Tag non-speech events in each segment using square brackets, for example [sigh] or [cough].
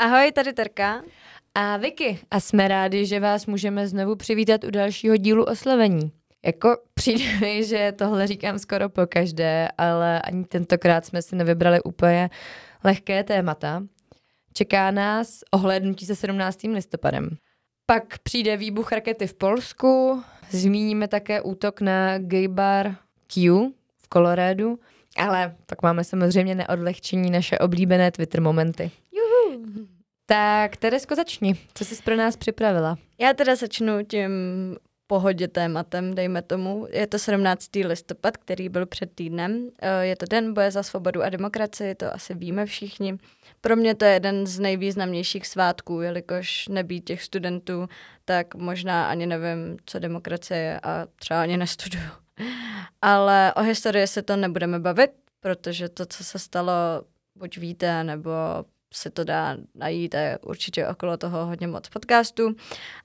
Ahoj, tady Terka. A Vicky. A jsme rádi, že vás můžeme znovu přivítat u dalšího dílu oslovení. Jako přijde [laughs] mi, že tohle říkám skoro po každé, ale ani tentokrát jsme si nevybrali úplně lehké témata. Čeká nás ohlédnutí se 17. listopadem. Pak přijde výbuch rakety v Polsku, zmíníme také útok na gay bar Q v Kolorédu, ale pak máme samozřejmě neodlehčení naše oblíbené Twitter momenty. Tak, Teresko, začni. Co jsi pro nás připravila? Já teda začnu tím pohodě tématem, dejme tomu. Je to 17. listopad, který byl před týdnem. Eh, je to Den boje za svobodu a demokracii, to asi víme všichni. Pro mě to je jeden z nejvýznamnějších svátků, jelikož nebýt těch studentů, tak možná ani nevím, co demokracie je a třeba ani nestuduju. [laughs] Ale o historii se to nebudeme bavit, protože to, co se stalo, buď víte, nebo se to dá najít, je určitě okolo toho hodně moc podcastů,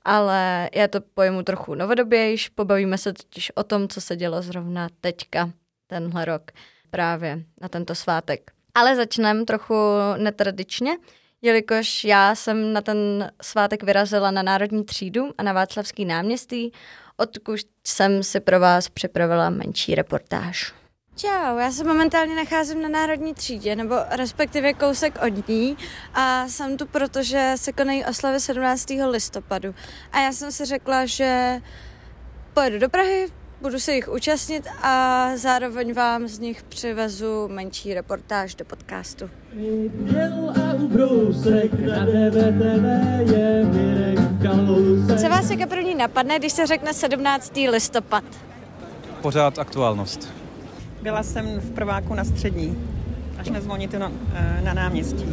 ale já to pojmu trochu novodobějš, pobavíme se totiž o tom, co se dělo zrovna teďka, tenhle rok, právě na tento svátek. Ale začneme trochu netradičně, jelikož já jsem na ten svátek vyrazila na Národní třídu a na Václavský náměstí, odkud jsem si pro vás připravila menší reportáž. Čau, já se momentálně nacházím na Národní třídě, nebo respektive kousek od ní a jsem tu proto, že se konají oslavy 17. listopadu. A já jsem si řekla, že pojedu do Prahy, budu se jich účastnit a zároveň vám z nich přivezu menší reportáž do podcastu. Co vás jako první napadne, když se řekne 17. listopad? Pořád aktuálnost. Byla jsem v prváku na střední, až nezvoní to na, eh, na náměstí.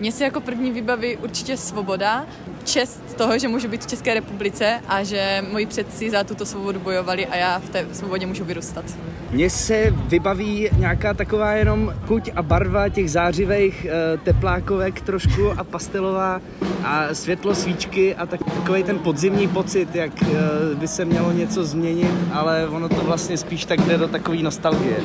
Mně se jako první vybaví určitě svoboda, čest toho, že můžu být v České republice a že moji předci za tuto svobodu bojovali a já v té svobodě můžu vyrůstat. Mně se vybaví nějaká taková jenom kuť a barva těch zářivých e, teplákovek trošku a pastelová a světlo svíčky a tak, takový ten podzimní pocit, jak e, by se mělo něco změnit, ale ono to vlastně spíš tak jde do takové nostalgie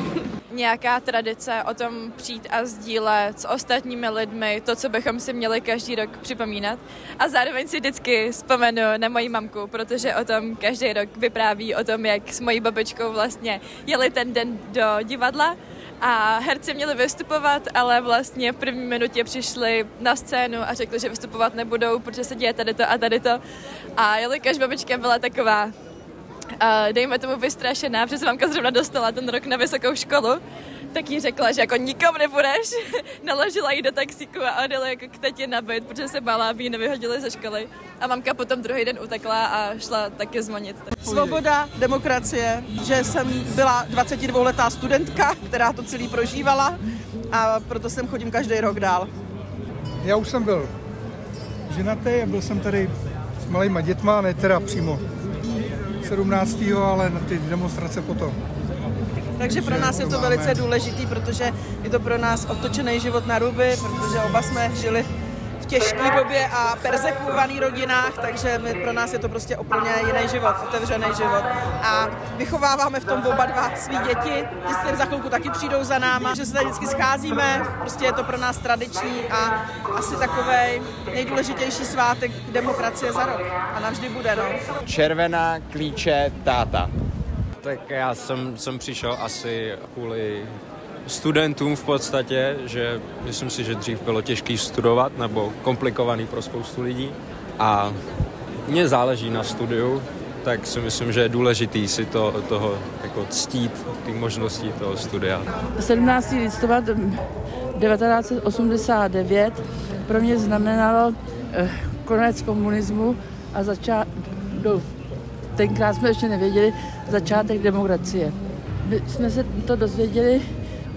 nějaká tradice o tom přijít a sdílet s ostatními lidmi to, co bychom si měli každý rok připomínat. A zároveň si vždycky vzpomenu na moji mamku, protože o tom každý rok vypráví o tom, jak s mojí babičkou vlastně jeli ten den do divadla a herci měli vystupovat, ale vlastně v první minutě přišli na scénu a řekli, že vystupovat nebudou, protože se děje tady to a tady to. A jelikož babička byla taková dejme tomu vystrašená, protože se mamka zrovna dostala ten rok na vysokou školu, tak jí řekla, že jako nikom nebudeš. [laughs] Naložila jí do taxíku a odjela jako k tetě na byt, protože se bála, aby ji nevyhodili ze školy. A mamka potom druhý den utekla a šla taky zvonit. Svoboda, demokracie, že jsem byla 22-letá studentka, která to celý prožívala a proto jsem chodím každý rok dál. Já už jsem byl ženatý a byl jsem tady s malýma dětma, ne teda přímo 17. ale na ty demonstrace potom. Takže pro nás je to velice důležitý, protože je to pro nás otočený život na ruby, protože oba jsme žili těžké době a persekuovaný rodinách, takže my, pro nás je to prostě úplně jiný život, otevřený život. A vychováváme v tom oba dva svý děti, ty se za chvilku taky přijdou za náma, že se tady vždycky scházíme, prostě je to pro nás tradiční a asi takový nejdůležitější svátek demokracie za rok. A navždy bude, no. Červená klíče táta. Tak já jsem, jsem přišel asi kvůli studentům v podstatě, že myslím si, že dřív bylo těžké studovat nebo komplikovaný pro spoustu lidí a mně záleží na studiu, tak si myslím, že je důležitý si to, toho jako ctít, ty možnosti toho studia. 17. listopad 1989 pro mě znamenalo eh, konec komunismu a začát, no, tenkrát jsme ještě nevěděli, začátek demokracie. My jsme se to dozvěděli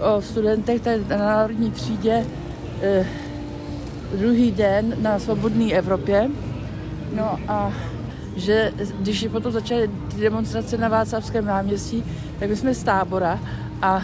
o studentech tady na národní třídě eh, druhý den na svobodné Evropě. No a že když potom začaly demonstrace na Václavském náměstí, tak my jsme z tábora a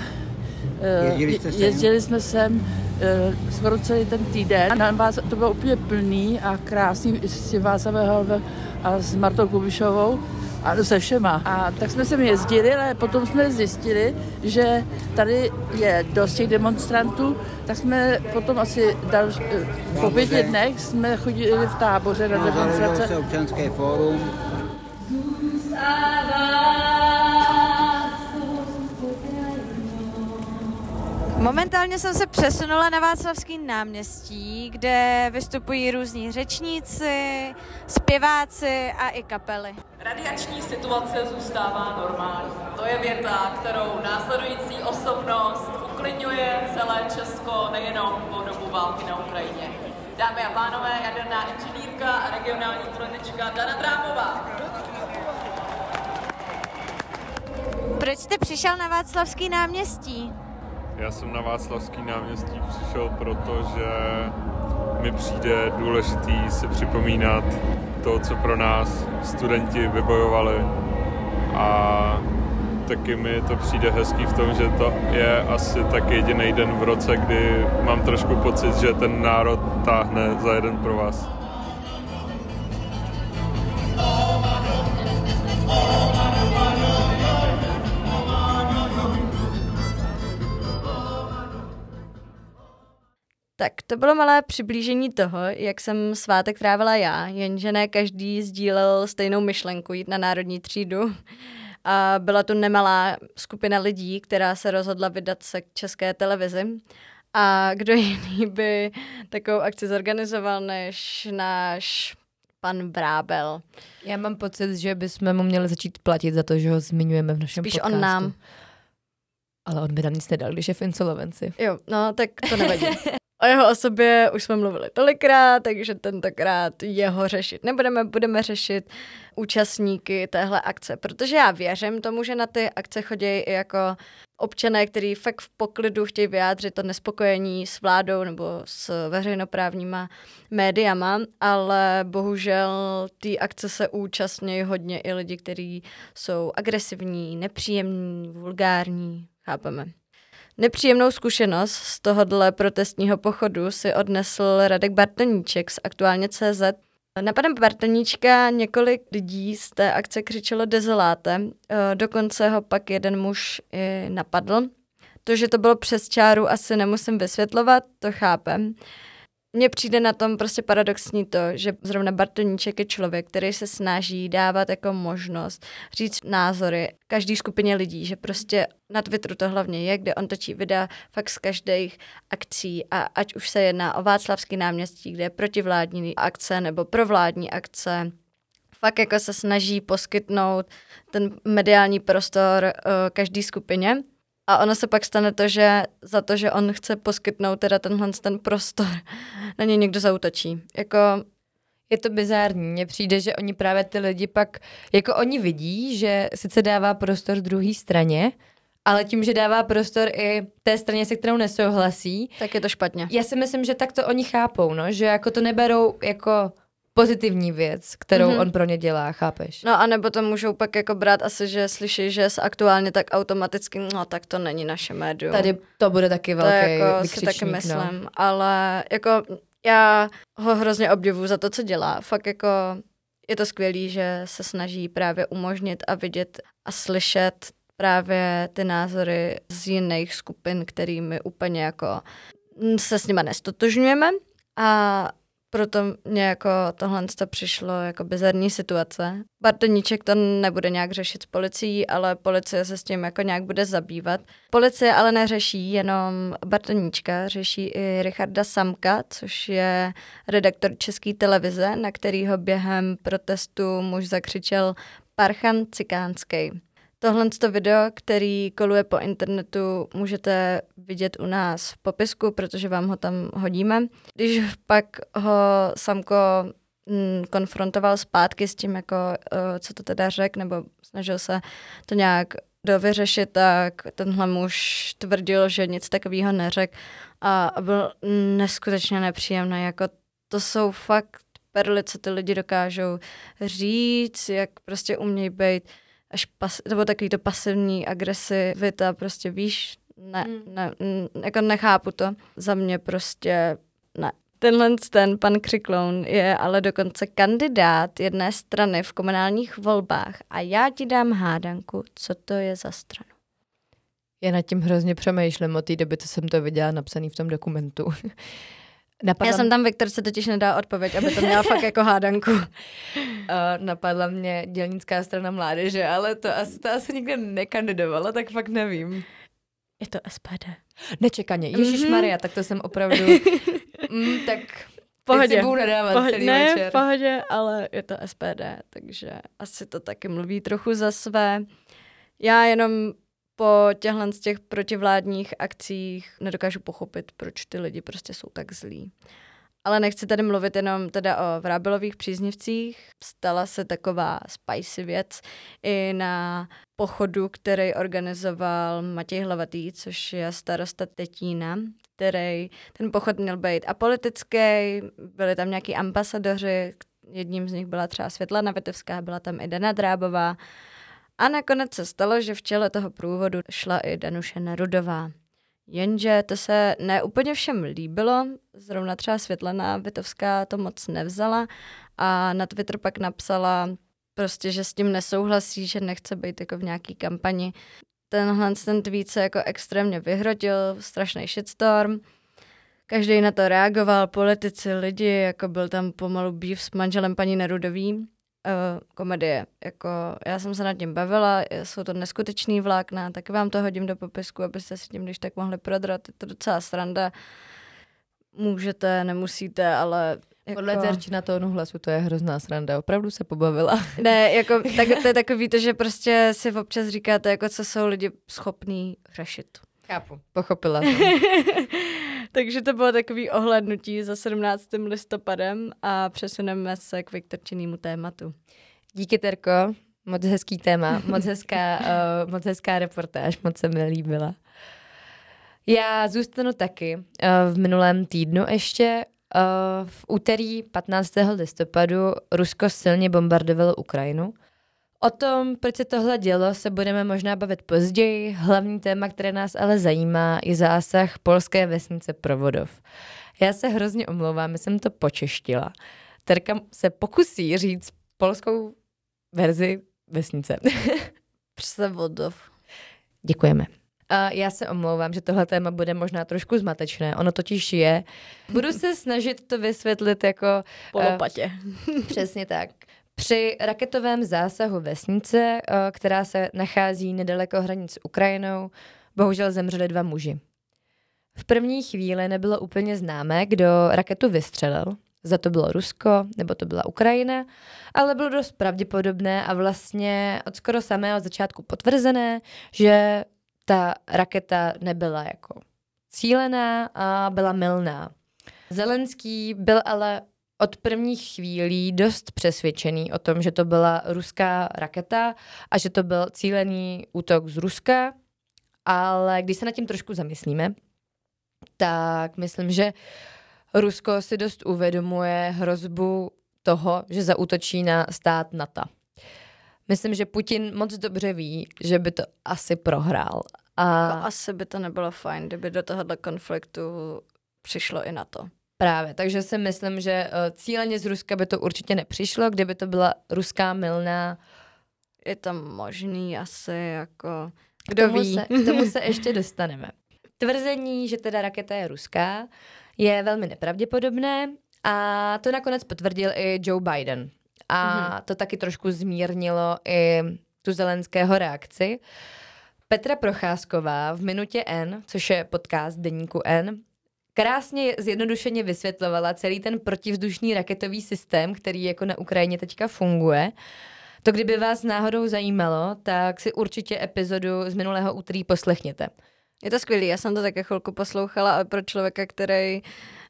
eh, jezdili, jezdili jsme sem eh, skoro celý ten týden. Na vás to bylo úplně plný a krásný s Václavem a s Martou Kubišovou. Ano, se všema. A tak jsme sem jezdili, ale potom jsme zjistili, že tady je dost těch demonstrantů, tak jsme potom asi dal, po pěti dnech jsme chodili v táboře na demonstrace. se občanské fórum. Momentálně jsem se přesunula na Václavský náměstí, kde vystupují různí řečníci, zpěváci a i kapely. Radiační situace zůstává normální. To je věta, kterou následující osobnost uklidňuje celé Česko nejenom po dobu války na Ukrajině. Dámy a pánové, jaderná inženýrka a regionální politička Dana Drámová. Proč jste přišel na Václavský náměstí? Já jsem na Václavský náměstí přišel, protože mi přijde důležitý si připomínat to, co pro nás studenti vybojovali a taky mi to přijde hezký v tom, že to je asi tak jediný den v roce, kdy mám trošku pocit, že ten národ táhne za jeden pro vás. Tak to bylo malé přiblížení toho, jak jsem svátek trávila já, jenže ne každý sdílel stejnou myšlenku jít na národní třídu. A byla tu nemalá skupina lidí, která se rozhodla vydat se k české televizi. A kdo jiný by takovou akci zorganizoval, než náš pan Brábel. Já mám pocit, že bychom mu měli začít platit za to, že ho zmiňujeme v našem Spíš podcastu. on nám. Ale on by nám nic nedal, když je v insolvenci. Jo, no tak to nevadí. [laughs] O jeho osobě už jsme mluvili tolikrát, takže tentokrát jeho řešit nebudeme, budeme řešit účastníky téhle akce, protože já věřím tomu, že na ty akce chodí i jako občané, kteří fakt v poklidu chtějí vyjádřit to nespokojení s vládou nebo s veřejnoprávníma médiama, ale bohužel té akce se účastní hodně i lidi, kteří jsou agresivní, nepříjemní, vulgární, chápeme. Nepříjemnou zkušenost z tohohle protestního pochodu si odnesl Radek Bartoníček z aktuálně CZ. Na pana Bartoníčka několik lidí z té akce křičelo dezoláte, dokonce ho pak jeden muž i napadl. To, že to bylo přes čáru, asi nemusím vysvětlovat, to chápem. Mně přijde na tom prostě paradoxní to, že zrovna Bartoníček je člověk, který se snaží dávat jako možnost říct názory každý skupině lidí, že prostě na Twitteru to hlavně je, kde on točí videa fakt z každých akcí a ať už se jedná o Václavský náměstí, kde je protivládní akce nebo provládní akce, fakt jako se snaží poskytnout ten mediální prostor uh, každý skupině. A ono se pak stane to, že za to, že on chce poskytnout teda tenhle ten prostor, [laughs] na něj někdo zautočí. Jako je to bizární. Mně přijde, že oni právě ty lidi pak, jako oni vidí, že sice dává prostor druhé straně, ale tím, že dává prostor i té straně, se kterou nesouhlasí. Tak je to špatně. Já si myslím, že tak to oni chápou, no, že jako to neberou jako pozitivní věc, kterou mm-hmm. on pro ně dělá, chápeš? No a nebo to můžou pak jako brát asi, že slyší, že je aktuálně tak automaticky, no tak to není naše médium. Tady to bude taky velký to jako si taky myslím, no. ale jako já ho hrozně obdivuju za to, co dělá. Fakt jako je to skvělý, že se snaží právě umožnit a vidět a slyšet právě ty názory z jiných skupin, kterými úplně jako se s nima nestotožňujeme a proto mě jako tohle to přišlo jako bizarní situace. Bartoníček to nebude nějak řešit s policií, ale policie se s tím jako nějak bude zabývat. Policie ale neřeší jenom Bartoníčka, řeší i Richarda Samka, což je redaktor České televize, na kterýho během protestu muž zakřičel Parchan Cikánský. Tohle to video, který koluje po internetu, můžete vidět u nás v popisku, protože vám ho tam hodíme. Když pak ho Samko mm, konfrontoval zpátky s tím, jako, uh, co to teda řek, nebo snažil se to nějak dovyřešit, tak tenhle muž tvrdil, že nic takového neřek a byl neskutečně nepříjemný. Jako to jsou fakt perly, co ty lidi dokážou říct, jak prostě umějí být až pas, nebo takový to pasivní agresivita, prostě víš, ne, mm. ne, jako nechápu to. Za mě prostě ne. Tenhle ten pan Křikloun je ale dokonce kandidát jedné strany v komunálních volbách a já ti dám hádanku, co to je za stranu. Já nad tím hrozně přemýšlím od té doby, co jsem to viděla napsaný v tom dokumentu. [laughs] Napadla Já jsem tam, Viktor se totiž nedá odpověď, aby to měla fakt jako hádanku. Uh, [laughs] napadla mě dělnická strana mládeže, ale to asi, to asi nikdy nekandidovala, tak fakt nevím. Je to SPD. Nečekaně. Ježíš Maria, mm-hmm. tak to jsem opravdu... [laughs] mm, tak pohodě. Teď si nadávat pohodě, celý ne, večer. v pohodě, ale je to SPD, takže asi to taky mluví trochu za své. Já jenom po těchhle z těch protivládních akcích nedokážu pochopit, proč ty lidi prostě jsou tak zlí. Ale nechci tady mluvit jenom teda o vrábelových příznivcích. Stala se taková spicy věc i na pochodu, který organizoval Matěj Hlavatý, což je starosta Tetína, který ten pochod měl být apolitický, byli tam nějaký ambasadoři, jedním z nich byla třeba Světlana Vitevská, byla tam i Dana Drábová. A nakonec se stalo, že v čele toho průvodu šla i Danuše Nerudová. Jenže to se ne úplně všem líbilo, zrovna třeba Světlana Vitovská to moc nevzala a na Twitter pak napsala prostě, že s tím nesouhlasí, že nechce být jako v nějaký kampani. Tenhle ten tweet se jako extrémně vyhrotil, strašný shitstorm. Každý na to reagoval, politici, lidi, jako byl tam pomalu býv s manželem paní Nerudový. Uh, komedie. Jako, já jsem se nad tím bavila, jsou to neskutečný vlákna, tak vám to hodím do popisku, abyste si tím když tak mohli prodrat. Je to docela sranda. Můžete, nemusíte, ale jako... Podle terčina tónu hlasu to je hrozná sranda, opravdu se pobavila. [laughs] Ne, jako, [laughs] tak, to je takový to, že prostě si občas říkáte, jako co jsou lidi schopní řešit. Chápu, pochopila jsem. [laughs] Takže to bylo takový ohlednutí za 17. listopadem a přesuneme se k Viktorčinému tématu. Díky, Terko. Moc hezký téma, moc hezká, uh, [laughs] moc hezká reportáž, moc se mi líbila. Já zůstanu taky uh, v minulém týdnu ještě. Uh, v úterý 15. listopadu Rusko silně bombardovalo Ukrajinu. O tom, proč se tohle dělo, se budeme možná bavit později. Hlavní téma, které nás ale zajímá, je zásah polské vesnice Provodov. Já se hrozně omlouvám, jsem to počeštila. Terka se pokusí říct polskou verzi vesnice. [laughs] Převodov. Děkujeme. A já se omlouvám, že tohle téma bude možná trošku zmatečné. Ono totiž je. Budu se snažit to vysvětlit jako... Polopatě. Uh, [laughs] přesně tak. Při raketovém zásahu vesnice, uh, která se nachází nedaleko hranic s Ukrajinou, bohužel zemřeli dva muži. V první chvíli nebylo úplně známé, kdo raketu vystřelil. Za to bylo Rusko nebo to byla Ukrajina, ale bylo dost pravděpodobné a vlastně od skoro samého začátku potvrzené, že ta raketa nebyla jako cílená a byla milná. Zelenský byl ale od prvních chvílí dost přesvědčený o tom, že to byla ruská raketa a že to byl cílený útok z Ruska, ale když se nad tím trošku zamyslíme, tak myslím, že Rusko si dost uvědomuje hrozbu toho, že zaútočí na stát NATO. Myslím, že Putin moc dobře ví, že by to asi prohrál. A... Jako asi by to nebylo fajn, kdyby do tohohle konfliktu přišlo i na to. Právě, takže si myslím, že uh, cíleně z Ruska by to určitě nepřišlo, kdyby to byla ruská milná. Je to možný asi, jako kdo k tomu ví. Se, k tomu se [laughs] ještě dostaneme. Tvrzení, že teda raketa je ruská, je velmi nepravděpodobné a to nakonec potvrdil i Joe Biden. A mm-hmm. to taky trošku zmírnilo i tu zelenského reakci. Petra Procházková v Minutě N, což je podcast Deníku N, krásně zjednodušeně vysvětlovala celý ten protivzdušný raketový systém, který jako na Ukrajině teďka funguje. To kdyby vás náhodou zajímalo, tak si určitě epizodu z minulého úterý poslechněte. Je to skvělý, já jsem to také chvilku poslouchala a pro člověka, který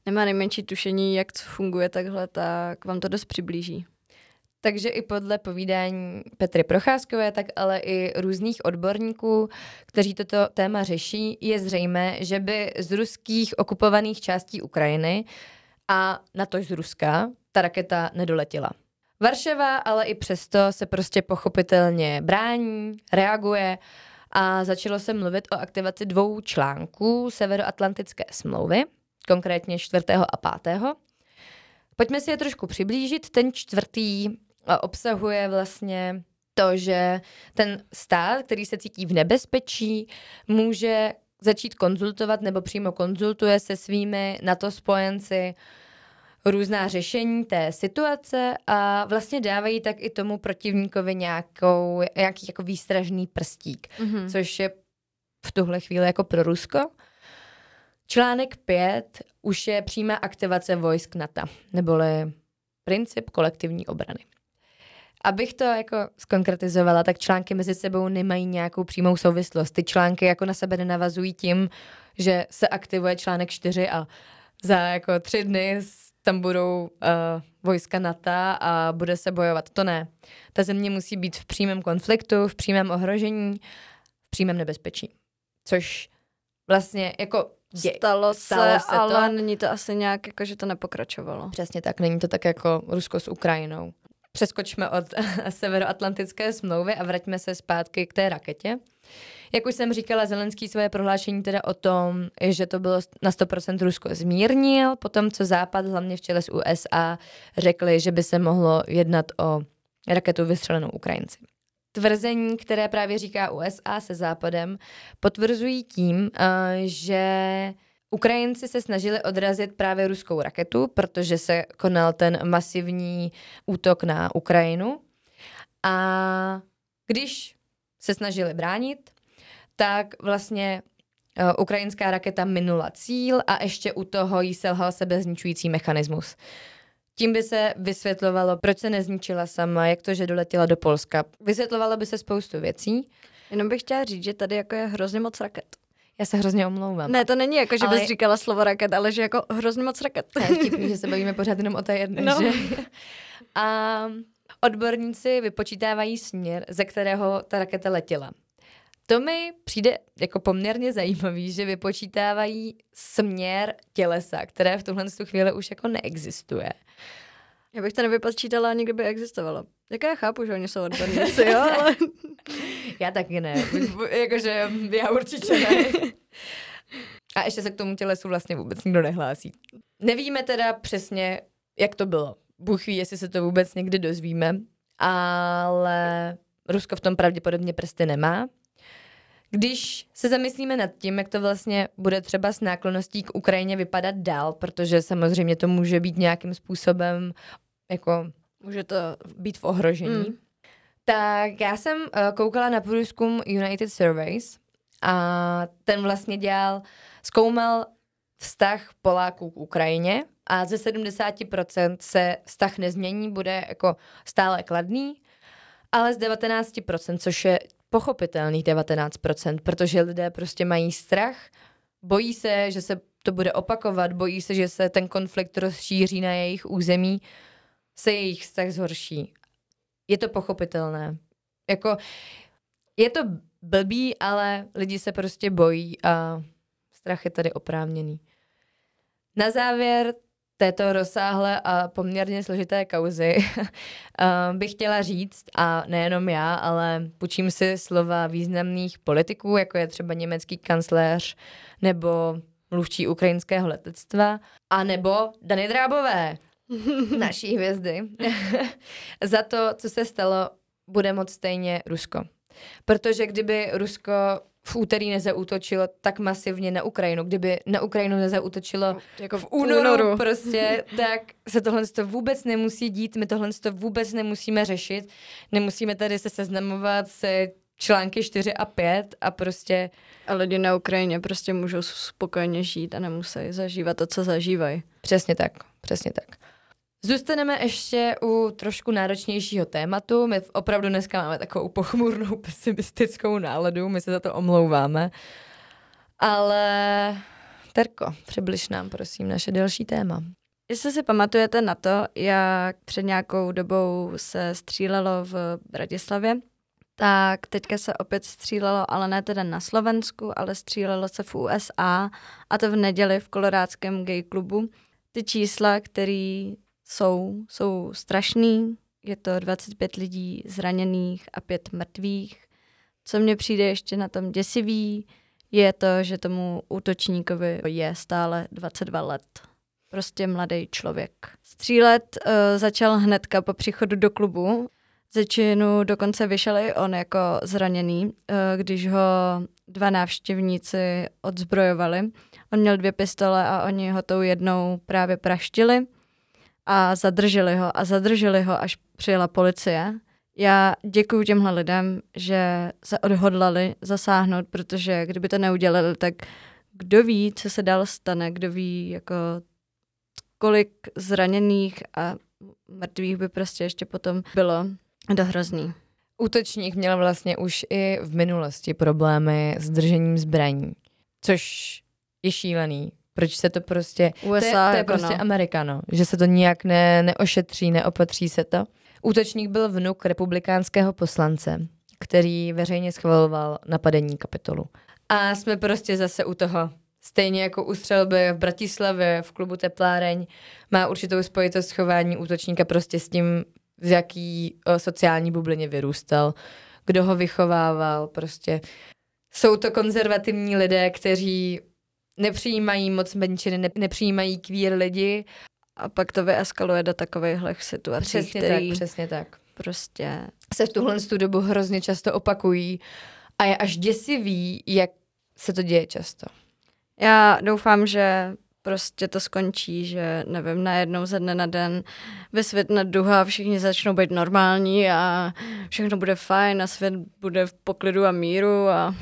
nemá nejmenší tušení, jak to funguje takhle, tak vám to dost přiblíží. Takže i podle povídání Petry Procházkové, tak ale i různých odborníků, kteří toto téma řeší, je zřejmé, že by z ruských okupovaných částí Ukrajiny a na to z Ruska ta raketa nedoletěla. Varšava ale i přesto se prostě pochopitelně brání, reaguje a začalo se mluvit o aktivaci dvou článků Severoatlantické smlouvy. konkrétně čtvrtého a pátého. Pojďme si je trošku přiblížit. Ten čtvrtý obsahuje vlastně to, že ten stát, který se cítí v nebezpečí, může začít konzultovat nebo přímo konzultuje se svými NATO spojenci různá řešení té situace a vlastně dávají tak i tomu protivníkovi nějakou, nějaký jako výstražný prstík, mm-hmm. což je v tuhle chvíli jako pro Rusko. Článek 5 už je přímá aktivace vojsk NATO, neboli princip kolektivní obrany. Abych to jako skonkretizovala, tak články mezi sebou nemají nějakou přímou souvislost. Ty články jako na sebe nenavazují tím, že se aktivuje článek 4 a za jako tři dny tam budou uh, vojska NATO a bude se bojovat. To ne. Ta země musí být v přímém konfliktu, v přímém ohrožení, v přímém nebezpečí. Což vlastně jako je, stalo, stalo se, se ale to. není to asi nějak, jako, že to nepokračovalo. Přesně tak, není to tak jako Rusko s Ukrajinou. Přeskočme od [laughs] severoatlantické smlouvy a vraťme se zpátky k té raketě. Jak už jsem říkala, Zelenský svoje prohlášení teda o tom, že to bylo na 100% Rusko zmírnil, potom co Západ, hlavně v čele s USA, řekli, že by se mohlo jednat o raketu vystřelenou Ukrajinci. Tvrzení, které právě říká USA se Západem, potvrzují tím, eh, že Ukrajinci se snažili odrazit právě ruskou raketu, protože se konal ten masivní útok na Ukrajinu. A když se snažili bránit, tak vlastně uh, ukrajinská raketa minula cíl a ještě u toho jí selhal sebezničující mechanismus. Tím by se vysvětlovalo, proč se nezničila sama, jak to, že doletěla do Polska. Vysvětlovalo by se spoustu věcí. Jenom bych chtěla říct, že tady jako je hrozně moc raket. Já se hrozně omlouvám. Ne, to není jako, že ale... bys říkala slovo raket, ale že jako hrozně moc raket. To je vtipný, že se bavíme pořád jenom o té jedné, no. že? A odborníci vypočítávají směr, ze kterého ta raketa letěla. To mi přijde jako poměrně zajímavý, že vypočítávají směr tělesa, které v tuhle chvíli už jako neexistuje. Já bych to nevypočítala, nikdy by existovalo. Jak já chápu, že oni jsou odborníci, [laughs] jo, ale... já taky ne. Jakože já určitě ne. [laughs] A ještě se k tomu tělesu vlastně vůbec nikdo nehlásí. Nevíme teda přesně, jak to bylo. Bůh ví, jestli se to vůbec někdy dozvíme, ale Rusko v tom pravděpodobně prsty nemá. Když se zamyslíme nad tím, jak to vlastně bude třeba s náklonností k Ukrajině vypadat dál, protože samozřejmě to může být nějakým způsobem jako může to být v ohrožení. Mm. Tak já jsem uh, koukala na průzkum United Surveys a ten vlastně dělal, zkoumal vztah Poláků k Ukrajině a ze 70% se vztah nezmění, bude jako stále kladný, ale z 19%, což je pochopitelných 19%, protože lidé prostě mají strach, bojí se, že se to bude opakovat, bojí se, že se ten konflikt rozšíří na jejich území, se jejich vztah zhorší. Je to pochopitelné. Jako, je to blbý, ale lidi se prostě bojí a strach je tady oprávněný. Na závěr této rozsáhlé a poměrně složité kauzy [laughs] bych chtěla říct, a nejenom já, ale půjčím si slova významných politiků, jako je třeba německý kancléř nebo mluvčí ukrajinského letectva, a nebo Dany Drábové, [laughs] naší hvězdy. [laughs] Za to, co se stalo, bude moc stejně Rusko. Protože kdyby Rusko v úterý nezautočilo tak masivně na Ukrajinu, kdyby na Ukrajinu nezautočilo jako v únoru, únoru. prostě, [laughs] tak se tohle to vůbec nemusí dít, my tohle to vůbec nemusíme řešit, nemusíme tady se seznamovat se články 4 a 5 a prostě... A lidi na Ukrajině prostě můžou spokojně žít a nemusí zažívat to, co zažívají. Přesně tak, přesně tak. Zůstaneme ještě u trošku náročnějšího tématu. My opravdu dneska máme takovou pochmurnou, [laughs] pesimistickou náladu, my se za to omlouváme. Ale Terko, přibliž nám prosím naše další téma. Jestli si pamatujete na to, jak před nějakou dobou se střílelo v Bratislavě, tak teďka se opět střílelo, ale ne teda na Slovensku, ale střílelo se v USA a to v neděli v kolorádském gay klubu. Ty čísla, které jsou, jsou strašný. Je to 25 lidí zraněných a pět mrtvých. Co mně přijde ještě na tom děsivý, je to, že tomu útočníkovi je stále 22 let. Prostě mladý člověk. Střílet uh, začal hnedka po příchodu do klubu. Ze činu dokonce vyšel i on jako zraněný, uh, když ho dva návštěvníci odzbrojovali. On měl dvě pistole a oni ho tou jednou právě praštili a zadrželi ho a zadrželi ho, až přijela policie. Já děkuji těmhle lidem, že se odhodlali zasáhnout, protože kdyby to neudělali, tak kdo ví, co se dál stane, kdo ví, jako kolik zraněných a mrtvých by prostě ještě potom bylo dohrozný. Útočník měl vlastně už i v minulosti problémy s držením zbraní, což je šílený. Proč se to prostě... USA to je, to je jako prostě no. Amerika, no. Že se to nijak ne, neošetří, neopatří se to. Útočník byl vnuk republikánského poslance, který veřejně schvaloval napadení kapitolu. A jsme prostě zase u toho. Stejně jako u střelby v Bratislavě, v klubu Tepláreň, má určitou spojitost chování útočníka prostě s tím, v jaký o, sociální bublině vyrůstal, kdo ho vychovával, prostě. Jsou to konzervativní lidé, kteří nepřijímají moc menšiny, ne, nepřijímají queer lidi. A pak to vyeskaluje do takovýchhle situací, Přesně který tak, přesně tak. prostě Se v tuhle tu dobu hrozně často opakují a je až děsivý, jak se to děje často. Já doufám, že prostě to skončí, že nevím, najednou ze dne na den vysvětne duha, všichni začnou být normální a všechno bude fajn a svět bude v poklidu a míru a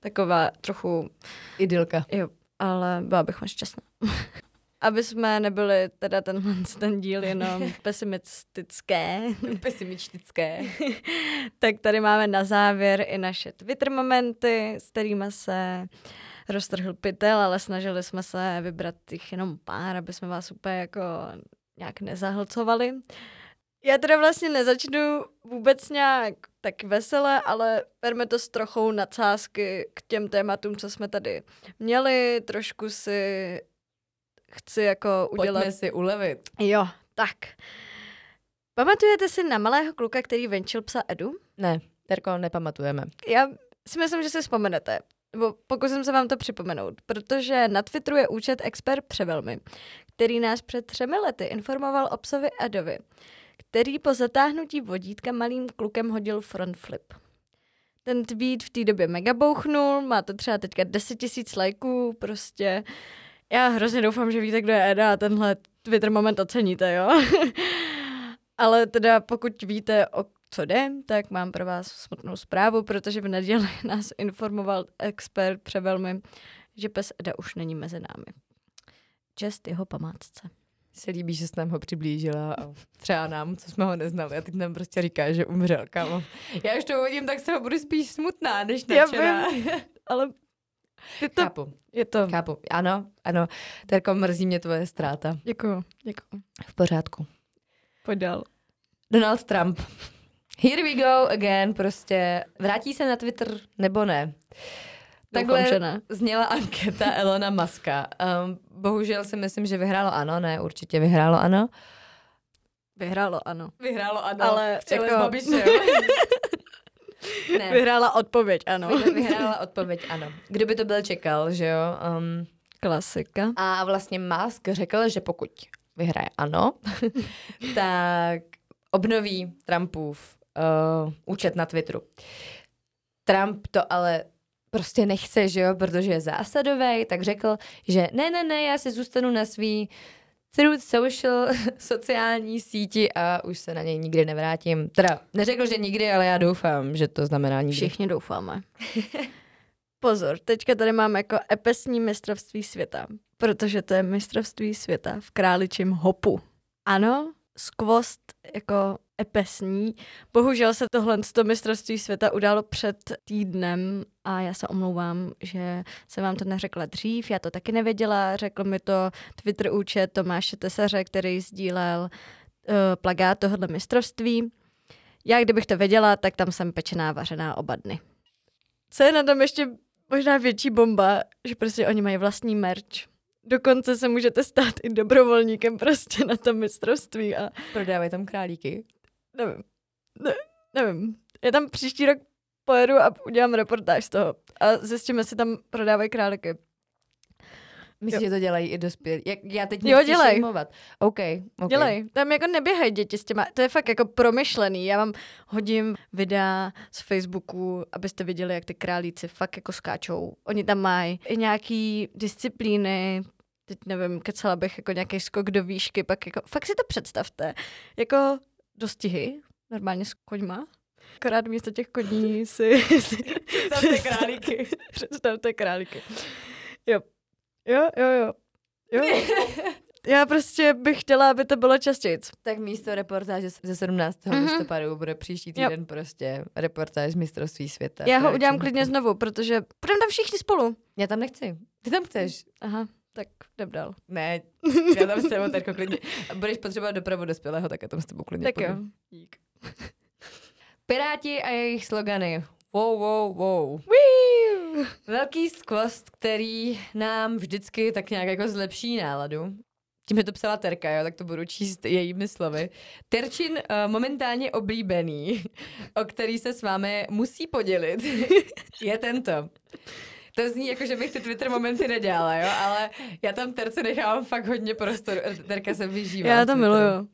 taková trochu... Idylka. Jo, ale byla bych moc šťastná. [laughs] Aby jsme nebyli teda tenhle [laughs] ten díl jenom [laughs] pesimistické. Pesimistické. tak tady máme na závěr i naše Twitter momenty, s kterými se roztrhl pytel, ale snažili jsme se vybrat jich jenom pár, aby jsme vás úplně jako nějak nezahlcovali. Já teda vlastně nezačnu vůbec nějak tak veselé, ale berme to s trochou nadsázky k těm tématům, co jsme tady měli. Trošku si chci jako udělat... Pojďme si ulevit. Jo, tak. Pamatujete si na malého kluka, který venčil psa Edu? Ne, Terko, nepamatujeme. Já si myslím, že si vzpomenete. Nebo pokusím se vám to připomenout, protože na Twitteru je účet Expert Převelmy, který nás před třemi lety informoval o psovi Edovi, který po zatáhnutí vodítka malým klukem hodil front flip. Ten tweet v té době mega bouchnul, má to třeba teďka 10 tisíc lajků, prostě. Já hrozně doufám, že víte, kdo je Eda a tenhle Twitter moment oceníte, jo? [laughs] Ale teda pokud víte, o co jde, tak mám pro vás smutnou zprávu, protože v neděli [laughs] nás informoval expert převelmi, že pes Eda už není mezi námi. Čest jeho památce. Se líbí, že jsi nám ho přiblížila a třeba nám, co jsme ho neznali. A teď nám prostě říká, že umřel, kámo. Já už to uvidím, tak se ho budu spíš smutná, než Já nadšená. ale ty to, Chápu. je to... Chápu. Ano, ano. Terko, mrzí mě tvoje ztráta. Děkuju, děkuju. V pořádku. Pojď dál. Donald Trump. Here we go again, prostě vrátí se na Twitter nebo ne? Takhle že ne. zněla anketa Elona Muska. Um, bohužel si myslím, že vyhrálo ano, ne, určitě vyhrálo ano. Vyhrálo, ano. Vyhrálo ano, Ale jako- [laughs] ne. Vyhrála odpověď, ano. Vy- Vyhrála odpověď ano. Kdo by to byl čekal, že jo? Um, Klasika. a vlastně Musk řekl, že pokud vyhraje ano, [laughs] tak obnoví Trumpův uh, účet na Twitteru. Trump to ale prostě nechce, že jo, protože je zásadový, tak řekl, že ne, ne, ne, já si zůstanu na svý through social [laughs] sociální síti a už se na něj nikdy nevrátím. Teda neřekl, že nikdy, ale já doufám, že to znamená nikdy. Všichni doufáme. [laughs] Pozor, teďka tady máme jako epesní mistrovství světa, protože to je mistrovství světa v králičím hopu. Ano, skvost jako epesní. Bohužel se tohle toho mistrovství světa událo před týdnem a já se omlouvám, že jsem vám to neřekla dřív, já to taky nevěděla, řekl mi to Twitter účet Tomáše Tesaře, který sdílel uh, plagát tohohle mistrovství. Já kdybych to věděla, tak tam jsem pečená vařená oba dny. Co je na tom ještě možná větší bomba, že prostě oni mají vlastní merch. Dokonce se můžete stát i dobrovolníkem prostě na tom mistrovství a Prodávají tam králíky. Nevím, ne, nevím. Je tam příští rok pojedu a udělám reportáž z toho. A zjistíme, jestli tam prodávají králíky. Myslím, že to dělají i dospělí. Jak, já teď Jo, dělej. šejmovat. OK, OK. Dělej, tam jako neběhají děti s těma, to je fakt jako promyšlený. Já vám hodím videa z Facebooku, abyste viděli, jak ty králíci fakt jako skáčou. Oni tam mají i nějaký disciplíny, teď nevím, kecala bych jako nějaký skok do výšky, pak jako, fakt si to představte, jako dostihy, normálně s koňma, akorát místo těch koní [laughs] si... Představte králíky. [laughs] Představte králíky. Jo. Jo, jo, jo. Jo. Já prostě bych chtěla, aby to bylo častěji. Tak místo reportáže ze 17. Mhm. listopadu bude příští týden prostě reportáž z mistrovství světa. Já ho udělám klidně znovu, protože budeme tam všichni spolu. Já tam nechci. Ty tam chceš. Aha, tak jdem dál. Ne, [laughs] já tam s tebou Terko klidně. A budeš potřebovat dopravu dospělého, tak já tam s tebou klidně Tak půjdu. jo. Dík. Piráti a jejich slogany. Wow, wow, wow. Woo! Velký skvost, který nám vždycky tak nějak jako zlepší náladu. Tím je to psala Terka, jo, tak to budu číst jejími slovy. Terčin uh, momentálně oblíbený, [laughs] o který se s vámi musí podělit, [laughs] je tento. To zní jako, že bych ty Twitter momenty nedělala, jo, ale já tam Terce nechávám fakt hodně prostoru. Terka se vyžívá. Já to miluju.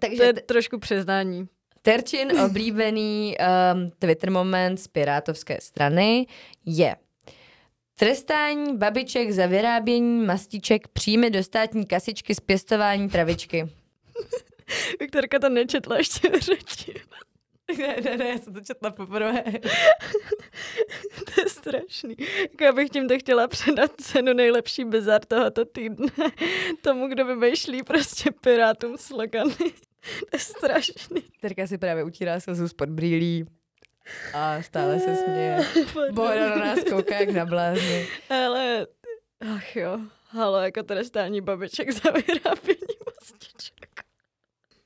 Takže To je trošku přiznání. Terčin oblíbený um, Twitter moment z Pirátovské strany je Trestání babiček za vyrábění mastiček příjmy do státní kasičky z pěstování travičky. [laughs] Viktorka to nečetla ještě v řeči. [laughs] ne, ne, ne, já jsem to četla poprvé. [laughs] to je strašný. Jako já bych tímto chtěla předat cenu nejlepší bizar tohoto týdne [laughs] tomu, kdo vymýšlí prostě pirátům slogany. To je strašný. Terka si právě utírá slzu spod brýlí a stále se směje. Bohda na nás kouká jak na blázni. Ale, ach jo, halo, jako trestání babiček za vyrábění mastiček.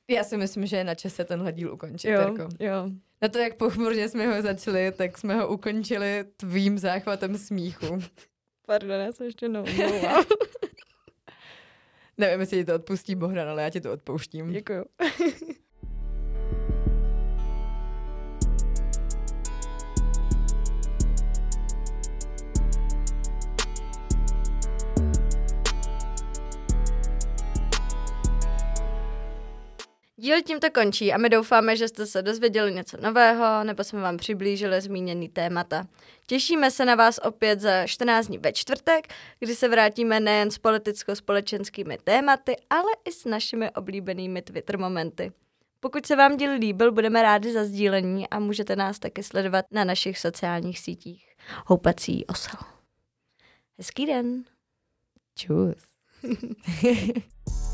Já si myslím, že je na čase tenhle díl ukončit, Jo, Terko. jo. Na to, jak pochmurně jsme ho začali, tak jsme ho ukončili tvým záchvatem smíchu. Pardon, já se ještě neomlouvám. [laughs] Nevím, jestli ti to odpustí Bohdan, ale já ti to odpouštím. Děkuju. Díl tímto končí a my doufáme, že jste se dozvěděli něco nového nebo jsme vám přiblížili zmíněný témata. Těšíme se na vás opět za 14 dní ve čtvrtek, kdy se vrátíme nejen s politicko-společenskými tématy, ale i s našimi oblíbenými Twitter momenty. Pokud se vám díl líbil, budeme rádi za sdílení a můžete nás taky sledovat na našich sociálních sítích. Houpací osel. Hezký den. Čus. [laughs]